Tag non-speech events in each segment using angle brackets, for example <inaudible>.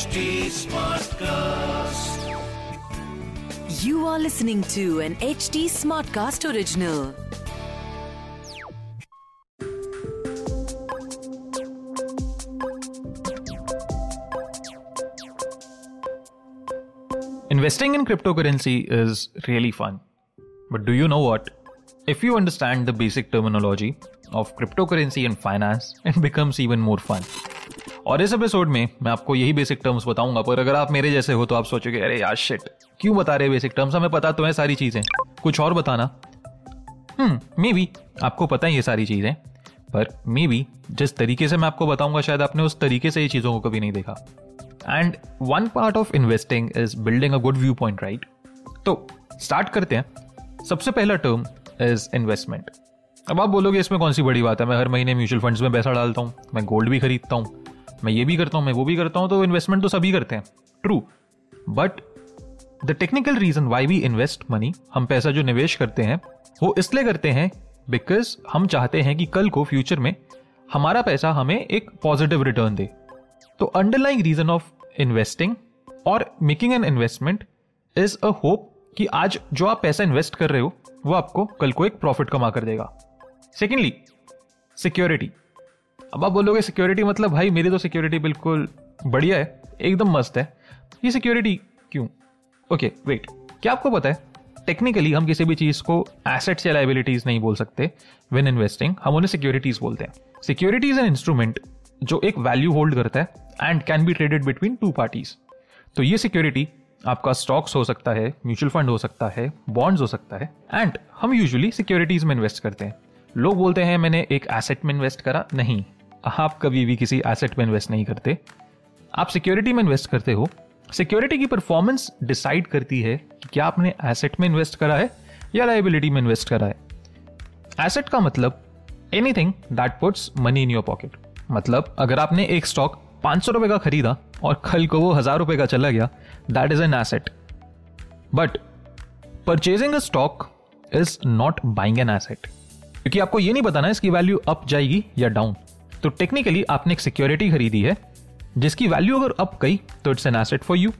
HD Smartcast. You are listening to an HD Smartcast original. Investing in cryptocurrency is really fun. But do you know what? If you understand the basic terminology of cryptocurrency and finance, <laughs> it becomes even more fun. और इस episode में मैं आपको यही basic terms बताऊँगा, पर अगर आप मेरे जैसे हो तो आप सोचोगे, अरे यार शिट क्यों बता रहे बेसिक टर्म्स हमें पता तो है सारी चीज़ें। कुछ और बताना? हम्म मे बी आपको पता है ये सारी चीज़ें, पर मे बी जिस तरीके से मैं आपको बताऊँगा, शायद आपने उस तरीके से ये चीज़ों को कभी नहीं देखा। And one part of investing is building a good viewpoint right तो स्टार्ट करते हैं। सबसे पहला टर्म इज़ इन्वेस्टमेंट अब आप बोलोगे, इसमें कौन सी बड़ी बात है? मैं हर महीने म्यूचुअल फंड्स में पैसा डालता हूँ, मैं गोल्ड भी खरीदता हूँ मैं ये भी करता हूँ, मैं वो भी करता हूँ तो इन्वेस्टमेंट तो सभी करते हैं। True but the technical reason why we invest money हम पैसा जो निवेश करते हैं, वो इसलिए करते हैं बिकॉज़ हम चाहते हैं कि कल को फ्यूचर में हमारा पैसा हमें एक पॉजिटिव रिटर्न दे। तो अंडरलाइंग रीजन ऑफ़ इन्वेस्टिंग और making an investment is a hope कि आज जो आप पैसा इन्वेस्ट कर रहे हो, वो आपको कल को एक प्रॉफिट कमा कर देगा। सेकेंडली सिक्योरिटी अब आप बोलोगे सिक्योरिटी मतलब भाई, मेरी तो सिक्योरिटी बिल्कुल बढ़िया है, एकदम मस्त है। ये सिक्योरिटी क्यों? ओके वेट क्या आपको पता है? टेक्निकली हम किसी भी चीज़ को एसेट्स या लाइबिलिटीज नहीं बोल सकते वेन इन्वेस्टिंग हम उन्हें सिक्योरिटीज बोलते हैं। सिक्योरिटी इज़ एन इंस्ट्रूमेंट जो एक वैल्यू होल्ड करता है and can be traded between two parties तो ये सिक्योरिटी आपका स्टॉक्स हो सकता है म्यूचुअल फंड हो सकता है बॉन्ड्स हो सकता है एंड हम यूजुअली सिक्योरिटीज में इन्वेस्ट करते हैं। लोग बोलते हैं, मैंने एक एसेट में इन्वेस्ट करा, नहीं। आप कभी भी किसी एसेट में इन्वेस्ट नहीं करते। आप सिक्योरिटी में इन्वेस्ट करते हो। सिक्योरिटी की परफॉर्मेंस डिसाइड करती है कि क्या आपने एसेट में इन्वेस्ट करा है या लाइबिलिटी में इन्वेस्ट करा है। एसेट का मतलब anything that puts money in your pocket मतलब अगर आपने एक स्टॉक पाँच सौ रुपए का खरीदा और कल को वो हज़ार रुपए का चला गया that is an asset but purchasing a stock is not buying an asset क्योंकि आपको ये नहीं बताना इसकी वैल्यू अप जाएगी या डाउन तो टेक्निकली आपने एक सिक्योरिटी खरीदी है, जिसकी वैल्यू अगर अप गई तो it's an asset for you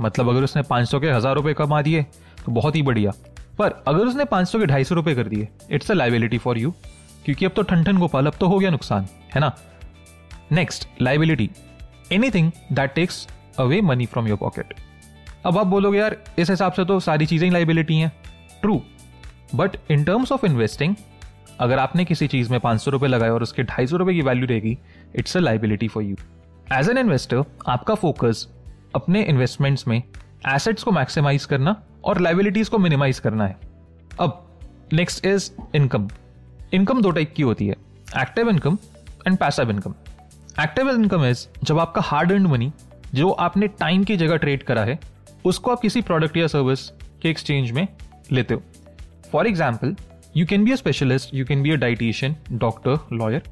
मतलब अगर उसने 500 के हज़ार रुपए कमा दिए तो बहुत ही बढ़िया। पर अगर उसने 500 के ढाई सौ रुपए कर दिए it's a liability for you क्योंकि अब तो ठन ठन गोपाल, अब तो हो गया नुकसान, है ना? Next liability anything that takes away money from your pocket अब आप बोलोगे, यार, इस हिसाब से तो सारी चीज़ें लाइबिलिटी हैं. True but in terms of investing अगर आपने किसी चीज़ में पाँच सौ रुपए लगाए और उसके ढाई सौ रुपए की वैल्यू रहेगी it's a liability for you as an investor आपका फोकस अपने इन्वेस्टमेंट्स में एसेट्स को मैक्सिमाइज करना और लाइबिलिटीज को मिनिमाइज करना है। अब नेक्स्ट इज़ इनकम इनकम दो टाइप की होती है active income and passive income active income is जब आपका हार्ड अर्न मनी जो आपने टाइम की जगह ट्रेड करा है, उसको आप किसी प्रोडक्ट या सर्विस के एक्सचेंज में लेते हो। For example you can be a specialist you can be a dietitian doctor lawyer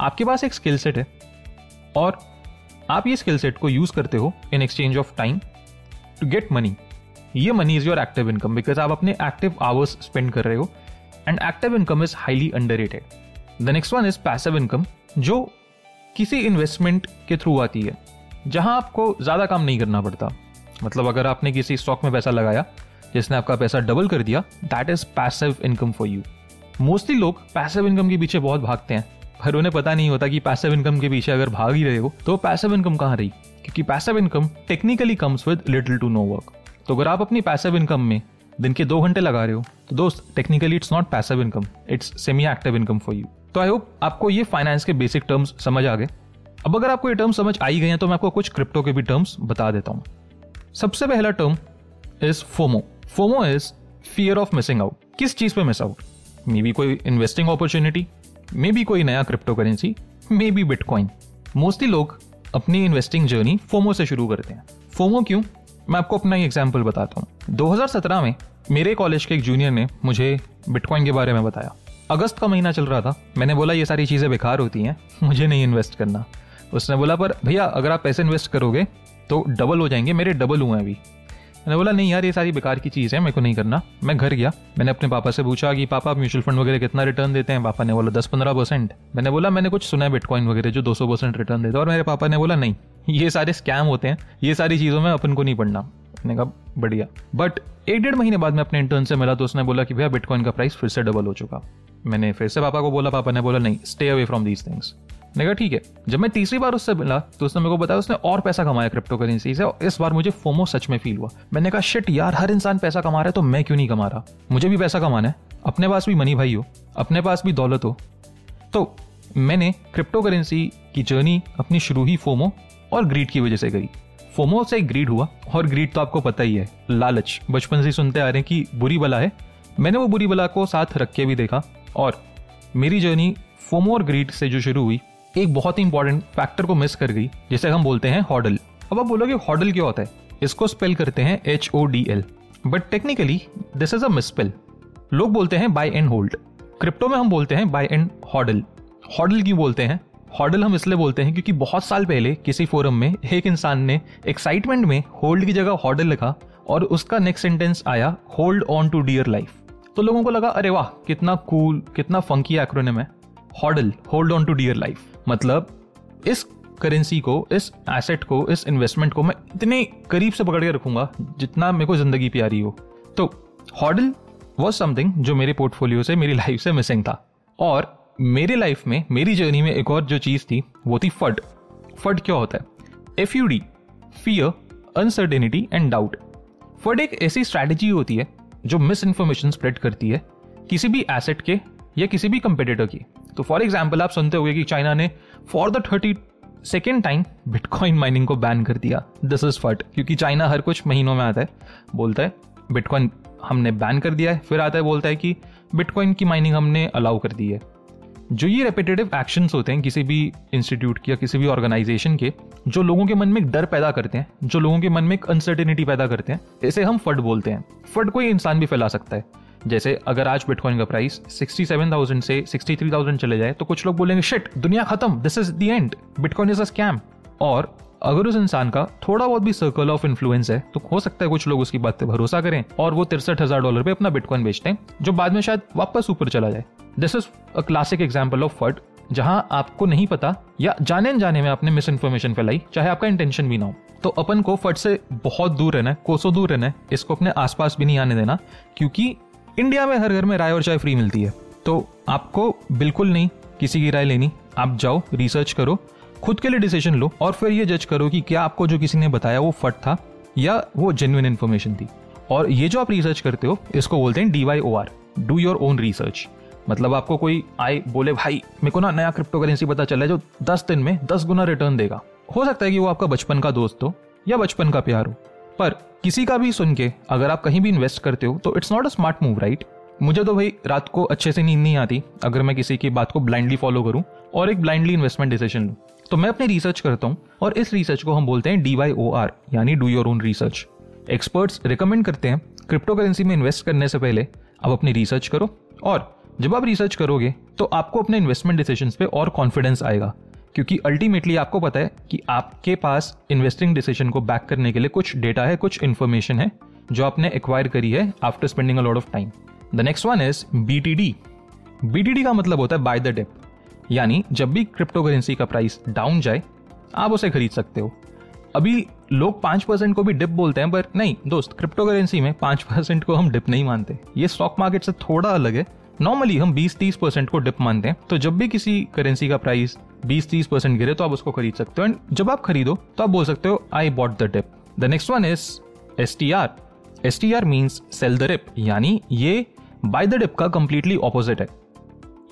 आपके पास एक स्किल सेट है और आप ये स्किल सेट को यूज़ करते हो in exchange of time to get money ये money is your active income because आप अपने एक्टिव आवर्स स्पेंड कर रहे हो and active income is highly underrated the next one is passive income जो किसी इन्वेस्टमेंट के थ्रू आती है, जहाँ आपको ज़्यादा काम नहीं करना पड़ता। मतलब अगर आपने किसी स्टॉक में पैसा लगाया जिसने आपका पैसा डबल कर दिया that is passive income for you mostly लोग पैसिव इनकम के पीछे बहुत भागते हैं, पर उन्हें पता नहीं होता कि पैसिव इनकम के पीछे अगर भाग ही रहे हो तो पैसिव इनकम कहाँ रही? क्योंकि passive income technically comes with little to no work तो अगर आप अपनी पैसिव इनकम में दिन के दो घंटे लगा रहे हो तो दोस्त technically it's not passive income it's semi active income for you तो आई होप आपको ये फाइनेंस के बेसिक टर्म्स समझ आ गए। अब अगर आपको ये टर्म समझ आई गए हैं तो मैं आपको कुछ क्रिप्टो के भी टर्म्स बता देता हूँ। सबसे पहला term is FOMO FOMO is fear of missing out किस चीज़ पे मिस आउट मे बी कोई इन्वेस्टिंग अपॉर्चुनिटी मे बी कोई नया cryptocurrency maybe bitcoin mostly लोग अपनी इन्वेस्टिंग जर्नी फोमो से शुरू करते हैं। फोमो क्यों? मैं आपको अपना ही एग्ज़ाम्पल बताता हूँ। 2017 में मेरे कॉलेज के एक जूनियर ने मुझे बिटकॉइन के बारे में बताया। अगस्त का महीना चल रहा था। मैंने बोला, ये सारी चीज़ें बेकार होती हैं, मुझे नहीं इन्वेस्ट करना। उसने बोला, पर भैया, अगर आप पैसे इन्वेस्ट करोगे तो डबल हो जाएँगे। मेरे डबल हुए हैं अभी। मैंने बोला, नहीं यार, ये सारी बेकार की चीज़ है, मेरे को नहीं करना। मैं घर गया। मैंने अपने पापा से पूछा कि, पापा, आप म्यूचुअल फंड वगैरह कितना रिटर्न देते हैं? पापा ने बोला दस पंद्रह परसेंट मैंने बोला, मैंने कुछ सुना है बिटकॉइन वगैरह जो दो सौ परसेंट रिटर्न देते और मेरे पापा ने बोला, नहीं, ये सारे स्कैम होते हैं। ये सारी चीज़ों में अपन को नहीं पढ़ना। मैंने कहा, बढ़िया। बट एक डेढ़ महीने बाद मैं अपने इंटर्न से मिला तो उसने बोला कि, भैया बिटकॉइन का प्राइस फिर से डबल हो चुका। मैंने फिर से पापा को बोला, पापा ने बोला, नहीं stay away from these things मैंने कहा, ठीक है, जब मैं तीसरी बार उससे मिला तो उसने मेरे को बताया, उसने और पैसा कमाया क्रिप्टो करेंसी से इस बार मुझे फोमो सच में फील हुआ। मैंने कहा शिट यार, हर इंसान पैसा कमा रहा है तो मैं क्यों नहीं कमा रहा? मुझे भी पैसा कमाना है। अपने पास भी मनी भाई हो, अपने पास भी दौलत हो। तो मैंने क्रिप्टो करेंसी की जर्नी अपनी शुरू ही फोमो और ग्रीड की वजह से करी। फोमो से ग्रीड हुआ, और ग्रीड तो आपको पता ही है, लालच। बचपन से सुनते आ रहे हैं कि बुरी बला है। मैंने वो बुरी बला को साथ रख के भी देखा, और मेरी जर्नी फोमो और ग्रीड से जो शुरू हुई एक बहुत ही इंपॉर्टेंट फैक्टर को मिस कर गई जिसे हम बोलते हैं हॉडल अब आप बोलोगे हॉडल क्या होता है? इसको स्पेल करते हैं H O D L but technically this is a misspell लोग बोलते हैं बाय एंड होल्ड क्रिप्टो में हम बोलते हैं बाय एंड हॉडल हॉडल क्यों बोलते हैं? हॉडल हम इसलिए बोलते हैं क्योंकि बहुत साल पहले किसी फोरम में एक इंसान ने एक्साइटमेंट में होल्ड की जगह हॉडल लिखा और उसका नेक्स्ट सेंटेंस आया hold on to dear life तो लोगों को लगा अरे वाह कितना कूल cool, कितना फंकी एक्रोनिम है। Hodl hold on to dear life मतलब इस करेंसी को, इस एसेट को, इस इन्वेस्टमेंट को मैं इतने करीब से पकड़ के रखूँगा जितना मेरे को ज़िंदगी प्यारी हो। तो हॉडल वॉज़ समथिंग जो मेरे पोर्टफोलियो से, मेरी लाइफ से मिसिंग था। और मेरे लाइफ में, मेरी जर्नी में एक और जो चीज़ थी, वो थी फट। फट क्या होता है? F U D fear uncertainty and doubt fud एक ऐसी स्ट्रैटेजी होती है जो मिस इन्फॉर्मेशन स्प्रेड करती है किसी भी एसेट के या किसी भी कंपेटिटर की। तो फॉर एग्ज़ाम्पल आप सुनते हो कि चाइना ने for the thirty second time bitcoin mining को बैन कर दिया। दिस इज़ फट क्योंकि चाइना हर कुछ महीनों में आता है। बोलता है बिटकॉइन हमने बैन कर दिया है। फिर आता है, बोलता है कि बिटकॉइन की माइनिंग हमने अलाउ कर दी है। जो ये रेपिटेटिव एक्शंस होते हैं, किसी भी इंस्टीट्यूट के या किसी भी ऑर्गेनाइजेशन के, जो लोगों के मन में एक डर पैदा करते हैं, जो लोगों के मन में एक अनसर्टेनिटी पैदा करते हैं, इसे हम फट बोलते हैं। फट कोई इंसान भी फैला सकता है। जैसे अगर आज बिटकॉइन का प्राइस 67,000 से 63,000 चले जाए तो कुछ लोग बोलेंगे शिट दुनिया खत्म this is the end bitcoin is a scam और अगर उस इंसान का थोड़ा बहुत भी सर्कल ऑफ़ इन्फ्लुएंस है तो हो सकता है कुछ लोग उसकी बात पे भरोसा करें और वो तिरसठ हज़ार डॉलर पे अपना बिटकॉइन बेचते हैं जो बाद में शायद वापस ऊपर चला जाए। This is a classic example of FUD जहाँ आपको नहीं पता या जाने जाने में आपने मिस इन्फॉर्मेशन फैलाई चाहे आपका इंटेंशन भी ना हो। तो अपन को फट से बहुत दूर रहना है कोसों दूर रहना है इसको अपने आसपास भी नहीं आने देना क्योंकि इंडिया में हर घर में राय और चाय फ्री मिलती है। तो आपको बिल्कुल नहीं किसी की राय लेनी। आप जाओ रिसर्च करो, खुद के लिए डिसीज़न लो और फिर ये जज करो कि क्या आपको जो किसी ने बताया वो फट था या वो जेन्युइन इन्फॉर्मेशन थी। और ये जो आप रिसर्च करते हो, इसको बोलते हैं D Y O R do your own research मतलब आपको कोई आए, बोले, भाई, मेरे को ना नया क्रिप्टो करेंसी पता चला है जो दस दिन में दस गुना रिटर्न देगा। हो सकता है कि वो आपका बचपन का दोस्त हो या बचपन का प्यार हो। पर किसी का भी सुन के अगर आप कहीं भी इन्वेस्ट करते हो तो it's not a smart move right मुझे तो भाई रात को अच्छे से नींद नहीं आती, अगर मैं किसी की बात को ब्लाइंडली फॉलो करूँ और एक ब्लाइंडली इन्वेस्टमेंट डिसीज़न लूँ। तो मैं अपनी रिसर्च करता हूँ और इस रिसर्च को हम बोलते हैं डी वाई ओ आर यानी do your own research experts recommend करते हैं क्रिप्टो करेंसी में इन्वेस्ट करने से पहले आप अपनी रिसर्च करो और जब आप रिसर्च करोगे तो आपको अपने इन्वेस्टमेंट डिसीज़न पे और कॉन्फिडेंस आएगा। क्योंकि अल्टीमेटली आपको पता है कि आपके पास इन्वेस्टिंग डिसीज़न को बैक करने के लिए कुछ डेटा है, कुछ इन्फॉर्मेशन है जो आपने एक्वायर करी है after spending a lot of time the next one is BTD D का मतलब होता है बाय द डिप यानी जब भी क्रिप्टो करेंसी का प्राइस डाउन जाए, आप उसे खरीद सकते हो। अभी लोग पाँच परसेंट को भी डिप बोलते हैं, पर नहीं, दोस्त क्रिप्टो करेंसी में पाँच परसेंट को हम डिप नहीं मानते। ये स्टॉक मार्केट से थोड़ा अलग है। नॉर्मली हम 20-30 परसेंट को डिप मानते हैं। तो जब भी किसी करेंसी का प्राइस 20-30 परसेंट गिरे तो आप उसको खरीद सकते हो। एंड जब आप खरीदो तो आप बोल सकते हो I bought the dip the next one is S T R S T R means sell the dip यानी ये बाय द डिप का कंप्लीटली ऑपोजिट है।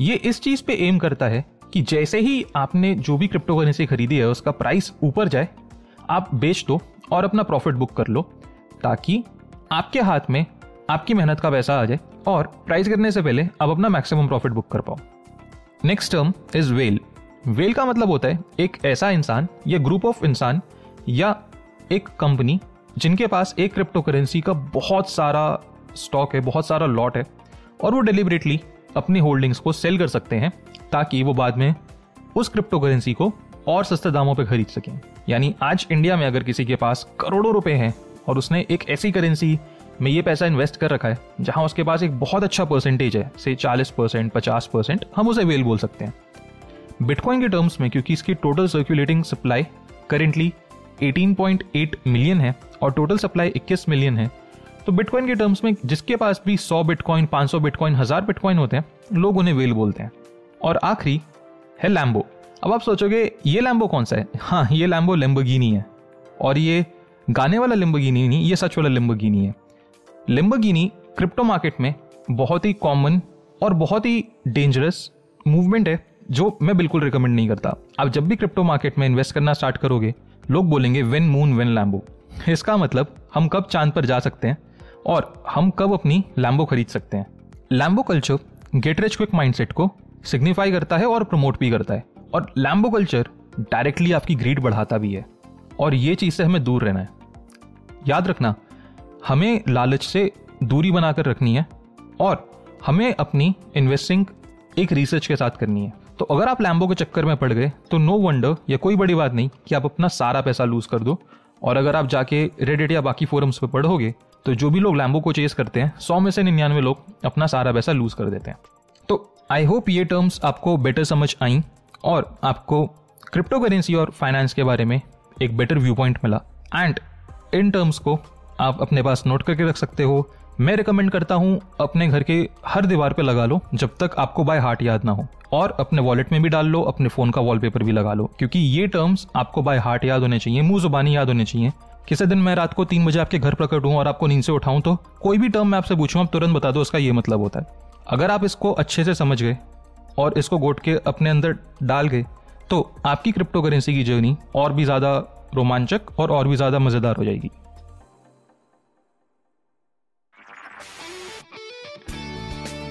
ये इस चीज़ पे एम करता है कि जैसे ही आपने जो भी क्रिप्टो करेंसी खरीदी है, उसका प्राइस ऊपर जाए, आप बेच दो और अपना प्रॉफिट बुक कर लो, ताकि आपके हाथ में आपकी मेहनत का पैसा आ जाए और प्राइस करने से पहले आप अपना मैक्सिमम प्रॉफिट बुक कर पाओ। Next term is well well का मतलब होता है एक ऐसा इंसान या ग्रुप ऑफ़ इंसान या एक कंपनी जिनके पास एक क्रिप्टो करेंसी का बहुत सारा स्टॉक है, बहुत सारा लॉट है और वो डिलिबरेटली अपनी होल्डिंग्स को सेल कर सकते हैं ताकि वो बाद में उस क्रिप्टो करेंसी को और सस्ते दामों पर खरीद सकें। यानी आज इंडिया में अगर किसी के पास करोड़ों रुपए हैं और उसने एक ऐसी करेंसी में ये पैसा इन्वेस्ट कर रखा है, जहाँ उसके पास एक बहुत अच्छा परसेंटेज है से 40 परसेंट पचास परसेंट हम उसे वेल बोल सकते हैं। बिटकॉइन के टर्म्स में, क्योंकि इसकी total circulating supply currently 18.8 million है और टोटल सप्लाई 21 मिलियन है। तो बिटकॉइन के टर्म्स में, जिसके पास भी 100 बिटकॉइन 500 बिटकॉइन हज़ार बिटकॉइन होते हैं, लोग उन्हें वेल बोलते हैं। और आखिरी है लैम्बो अब आप सोचोगे, ये लैम्बो कौन सा है? हाँ ये लैम्बो लेम्बोगिनी है। और ये गाने वाला लिम्बोगिनी नहीं, ये सच वाला लिम्बोगिनी है। लिम्बोगिनी क्रिप्टो मार्केट में बहुत ही कॉमन और बहुत ही डेंजरस मूवमेंट है। जो मैं बिल्कुल रिकमेंड नहीं करता। आप जब भी क्रिप्टो मार्केट में इन्वेस्ट करना स्टार्ट करोगे, लोग बोलेंगे वेन मून वेन लैम्बो इसका मतलब हम कब चाँद पर जा सकते हैं और हम कब अपनी लैम्बो खरीद सकते हैं। Lambo culture get rich quick mindset को सिग्निफाई करता है और प्रमोट भी करता है। और लैम्बो कल्चर डायरेक्टली आपकी ग्रीड बढ़ाता भी है। और ये चीज़ से हमें दूर रहना है। याद रखना, हमें लालच से दूरी बनाकर रखनी है और हमें अपनी इन्वेस्टिंग एक रिसर्च के साथ करनी है। तो अगर आप लैम्बो के चक्कर में पड़ गए तो नो वंडर या कोई बड़ी बात नहीं कि आप अपना सारा पैसा लूज कर दो। और अगर आप जाके रेडिट या बाकी फोरम्स पर पढ़ोगे तो जो भी लोग लैम्बो को चेस करते हैं, सौ में से निन्यानवे लोग अपना सारा पैसा लूज कर देते हैं। तो आई होप ये टर्म्स आपको बेटर समझ आई और आपको क्रिप्टो करेंसी और फाइनेंस के बारे में एक बेटर व्यू पॉइंट मिला। एंड इन टर्म्स को आप अपने पास नोट करके रख सकते हो। मैं रिकमेंड करता हूँ अपने घर के हर दीवार पे लगा लो, जब तक आपको बाय हार्ट याद ना हो। और अपने वॉलेट में भी डाल लो, अपने फ़ोन का वॉलपेपर भी लगा लो, क्योंकि ये टर्म्स आपको बाय हार्ट याद होने चाहिए, मुँह जुबानी याद होने चाहिए। किसी दिन मैं रात को तीन बजे आपके घर प्रकट हूँ और आपको नींद से उठाऊं तो कोई भी टर्म मैं आपसे पूछूँ, आप तुरंत बता दो, उसका ये मतलब होता है। अगर आप इसको अच्छे से समझ गए और इसको गोट के अपने अंदर डाल गए तो आपकी क्रिप्टो करेंसी की जर्नी और भी ज़्यादा रोमांचक और और भी ज़्यादा मज़ेदार हो जाएगी।